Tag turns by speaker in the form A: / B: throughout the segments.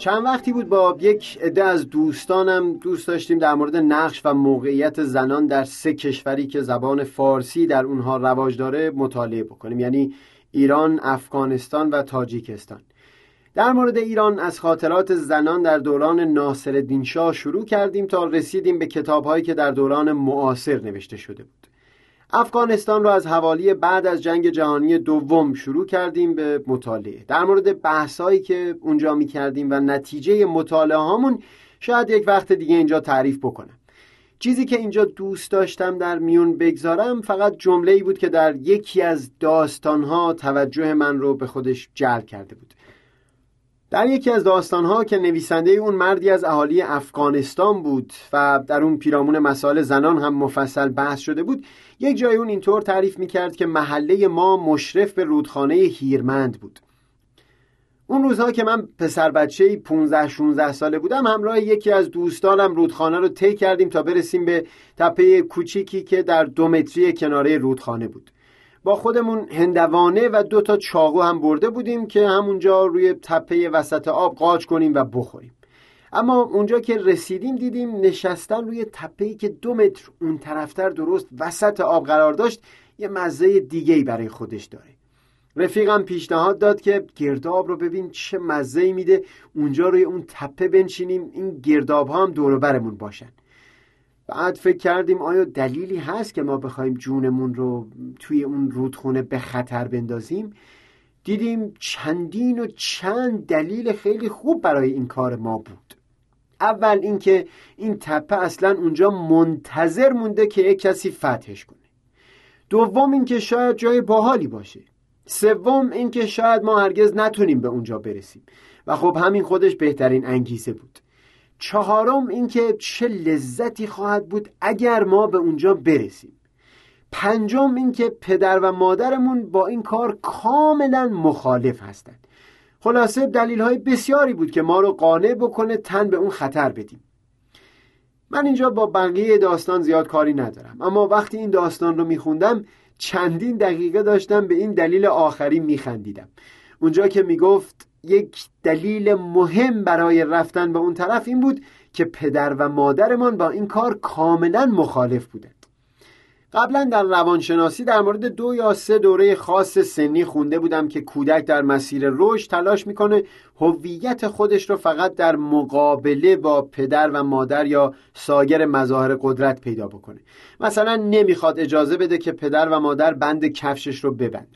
A: چند وقتی بود با یک عده از دوستانم دوست داشتیم در مورد نقش و موقعیت زنان در سه کشوری که زبان فارسی در اونها رواج داره مطالعه بکنیم. یعنی ایران، افغانستان و تاجیکستان. در مورد ایران از خاطرات زنان در دوران ناصر شاه شروع کردیم تا رسیدیم به کتابهایی که در دوران معاصر نوشته شده بود. افغانستان را از حوالی بعد از جنگ جهانی دوم شروع کردیم به مطالعه. در مورد بحثایی که اونجا می کردیم و نتیجه مطالعه هامون شاید یک وقت دیگه اینجا تعریف بکنم. چیزی که اینجا دوست داشتم در میون بگذارم فقط جمله ای بود که در یکی از داستانها توجه من رو به خودش جلب کرده بود. در یکی از داستانها که نویسنده اون مردی از اهالی افغانستان بود و در اون پیرامون مسائل زنان هم مفصل بحث شده بود یک جای اون اینطور تعریف می‌کرد که محله ما مشرف به رودخانه هیرمند بود. اون روزها که من پسر بچه 15 16 ساله بودم همراه یکی از دوستانم رودخانه رو طی کردیم تا برسیم به تپه کوچیکی که در دو متری کناره رودخانه بود. با خودمون هندوانه و دو تا چاقو هم برده بودیم که همونجا روی تپه وسط آب قاچ کنیم و بخوریم. اما اونجا که رسیدیم دیدیم نشستن روی تپه‌ای که دو متر اون طرفتر درست وسط آب قرار داشت یه مزه دیگه برای خودش داره. رفیقم پیشنهاد داد که گرداب رو ببین چه مزه میده. اونجا روی اون تپه بنشینیم. این گرداب ها هم دور برمون باشن. بعد فکر کردیم آیا دلیلی هست که ما بخوایم جونمون رو توی اون رودخونه به خطر بندازیم؟ دیدیم چندین و چند دلیل خیلی خوب برای این کار ما بود. اول اینکه این تپه اصلا اونجا منتظر مونده که یک کسی فتحش کنه. دوم اینکه شاید جای باحالی باشه. سوم اینکه شاید ما هرگز نتونیم به اونجا برسیم. و خب همین خودش بهترین انگیزه بود. چهارم اینکه چه لذتی خواهد بود اگر ما به اونجا برسیم. پنجم اینکه پدر و مادرمون با این کار کاملا مخالف هستند. خلاصه دلیل های بسیاری بود که ما رو قانع بکنه تن به اون خطر بدیم. من اینجا با بقیه داستان زیاد کاری ندارم. اما وقتی این داستان رو میخوندم چندین دقیقه داشتم به این دلیل آخری میخندیدم. اونجا که می‌گفت یک دلیل مهم برای رفتن به اون طرف این بود که پدر و مادرمان با این کار کاملا مخالف بودند. قبلا در روانشناسی در مورد دو یا سه دوره خاص سنی خونده بودم که کودک در مسیر رشد تلاش می‌کنه هویت خودش رو فقط در مقابله با پدر و مادر یا سایر مظاهر قدرت پیدا بکنه. مثلا نمی‌خواد اجازه بده که پدر و مادر بند کفشش رو ببندن.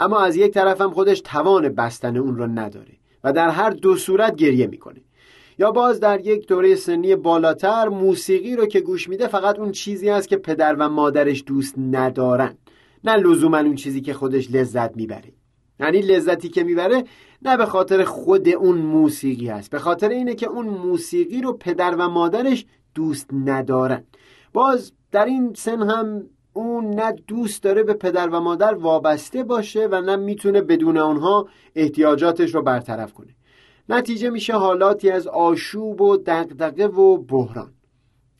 A: اما از یک طرف هم خودش توان بستن اون رو نداره و در هر دو صورت گریه می‌کنه. یا باز در یک دوره سنی بالاتر موسیقی رو که گوش میده فقط اون چیزی است که پدر و مادرش دوست ندارن. نه لزوما اون چیزی که خودش لذت می‌بره. یعنی لذتی که می‌بره نه به خاطر خود اون موسیقی هست به خاطر اینه که اون موسیقی رو پدر و مادرش دوست ندارن. باز در این سن هم اون نه دوست داره به پدر و مادر وابسته باشه و نه می‌تونه بدون اونها احتیاجاتش رو برطرف کنه. نتیجه میشه حالاتی از آشوب و دقدقه و بحران.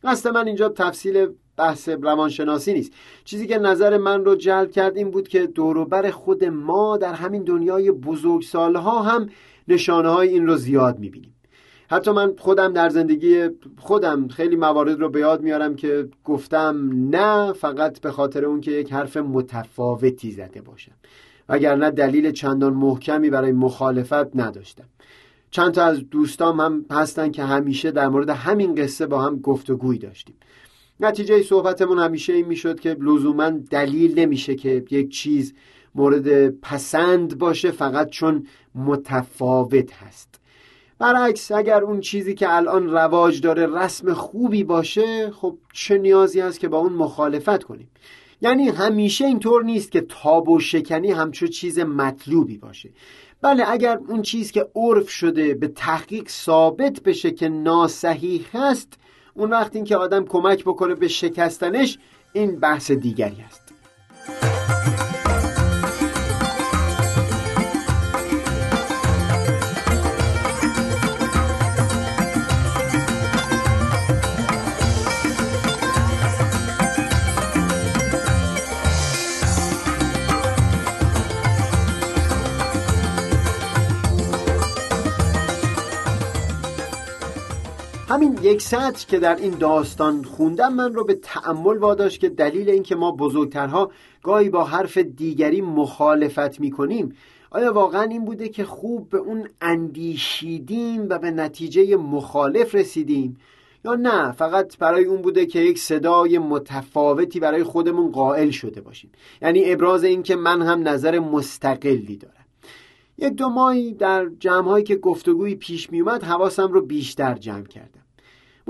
A: قصد من اینجا تفصیل بحث روانشناسی نیست. چیزی که نظر من رو جلب کرد این بود که دوروبر خود ما در همین دنیای بزرگ سالها هم نشانه های این رو زیاد می‌بینیم. حتی من خودم در زندگی خودم خیلی موارد رو به یاد میارم که گفتم نه فقط به خاطر اون که یک حرف متفاوتی زده باشم. وگرنه دلیل چندان محکمی برای مخالفت نداشتم. چند تا از دوستام هم هستن که همیشه در مورد همین قصه با هم گفتگوی داشتیم. نتیجه صحبتمون همیشه این می‌شد که لزوما دلیل نمیشه که یک چیز مورد پسند باشه فقط چون متفاوت هست. برعکس اگر اون چیزی که الان رواج داره رسم خوبی باشه خب چه نیازی هست که با اون مخالفت کنیم؟ یعنی همیشه اینطور نیست که تاب و شکنی همچو چیز مطلوبی باشه. بله اگر اون چیز که عرف شده به تحقیق ثابت بشه که ناسحیح هست اون وقت این که آدم کمک بکنه به شکستنش این بحث دیگری است. همین یک سطر که در این داستان خوندم من رو به تأمل واداشت که دلیل اینکه ما بزرگترها گاهی با حرف دیگری مخالفت می‌کنیم آیا واقعا این بوده که خوب به اون اندیشیدیم و به نتیجه مخالف رسیدیم؟ یا نه فقط برای اون بوده که یک صدای متفاوتی برای خودمون قائل شده باشیم؟ یعنی ابراز این که من هم نظر مستقلی دارم. یک دو ماهی در جمعهایی که گفتگوی پیش می اومد حواسم رو بیشتر جمع کردم.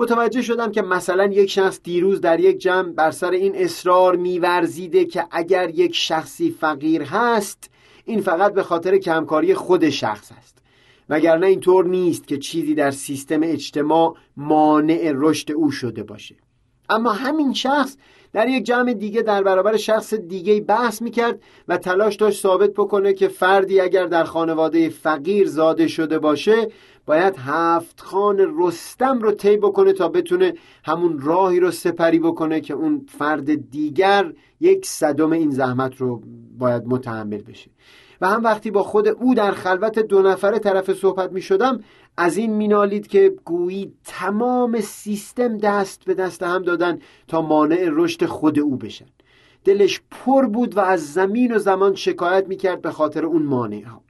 A: متوجه شدم که مثلا یک شخص دیروز در یک جمع بر سر این اصرار میورزیده که اگر یک شخصی فقیر هست این فقط به خاطر کمکاری خود شخص است. وگرنه اینطور نیست که چیزی در سیستم اجتماع مانع رشد او شده باشه. اما همین شخص در یک جمع دیگه در برابر شخص دیگه بحث می‌کرد و تلاش داشت ثابت بکنه که فردی اگر در خانواده فقیر زاده شده باشه باید هفت خان رستم رو طی بکنه تا بتونه همون راهی رو سپری بکنه که اون فرد دیگر یک صدم این زحمت رو باید متحمل بشه. و هم وقتی با خود او در خلوت دو نفره طرف صحبت می شدم از این مینالید که گویی تمام سیستم دست به دست هم دادن تا مانع رشد خود او بشن. دلش پر بود و از زمین و زمان شکایت می‌کرد به خاطر اون مانع ها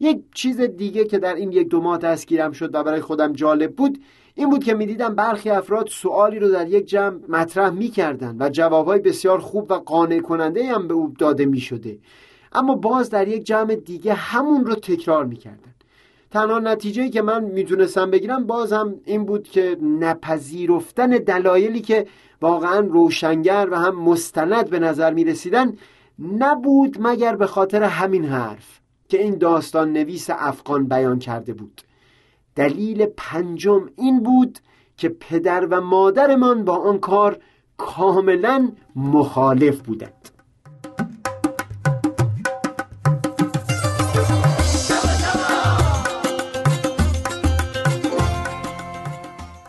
A: یک چیز دیگه که در این یک دو ماه دستگیرم شد و برای خودم جالب بود این بود که می‌دیدم برخی افراد سوالی رو در یک جمع مطرح می‌کردن و جوابهای بسیار خوب و قانع کننده هم به او داده می‌شده. اما باز در یک جمع دیگه همون رو تکرار می‌کردن. تنها نتیجه که من می‌تونستم بگیرم باز هم این بود که نپذیرفتن دلایلی که واقعا روشنگر و هم مستند به نظر می‌رسیدن نبود مگر به خاطر همین حرف که این داستان نویس افغان بیان کرده بود. دلیل پنجم این بود که پدر و مادرمان با آن کار کاملا مخالف بودند.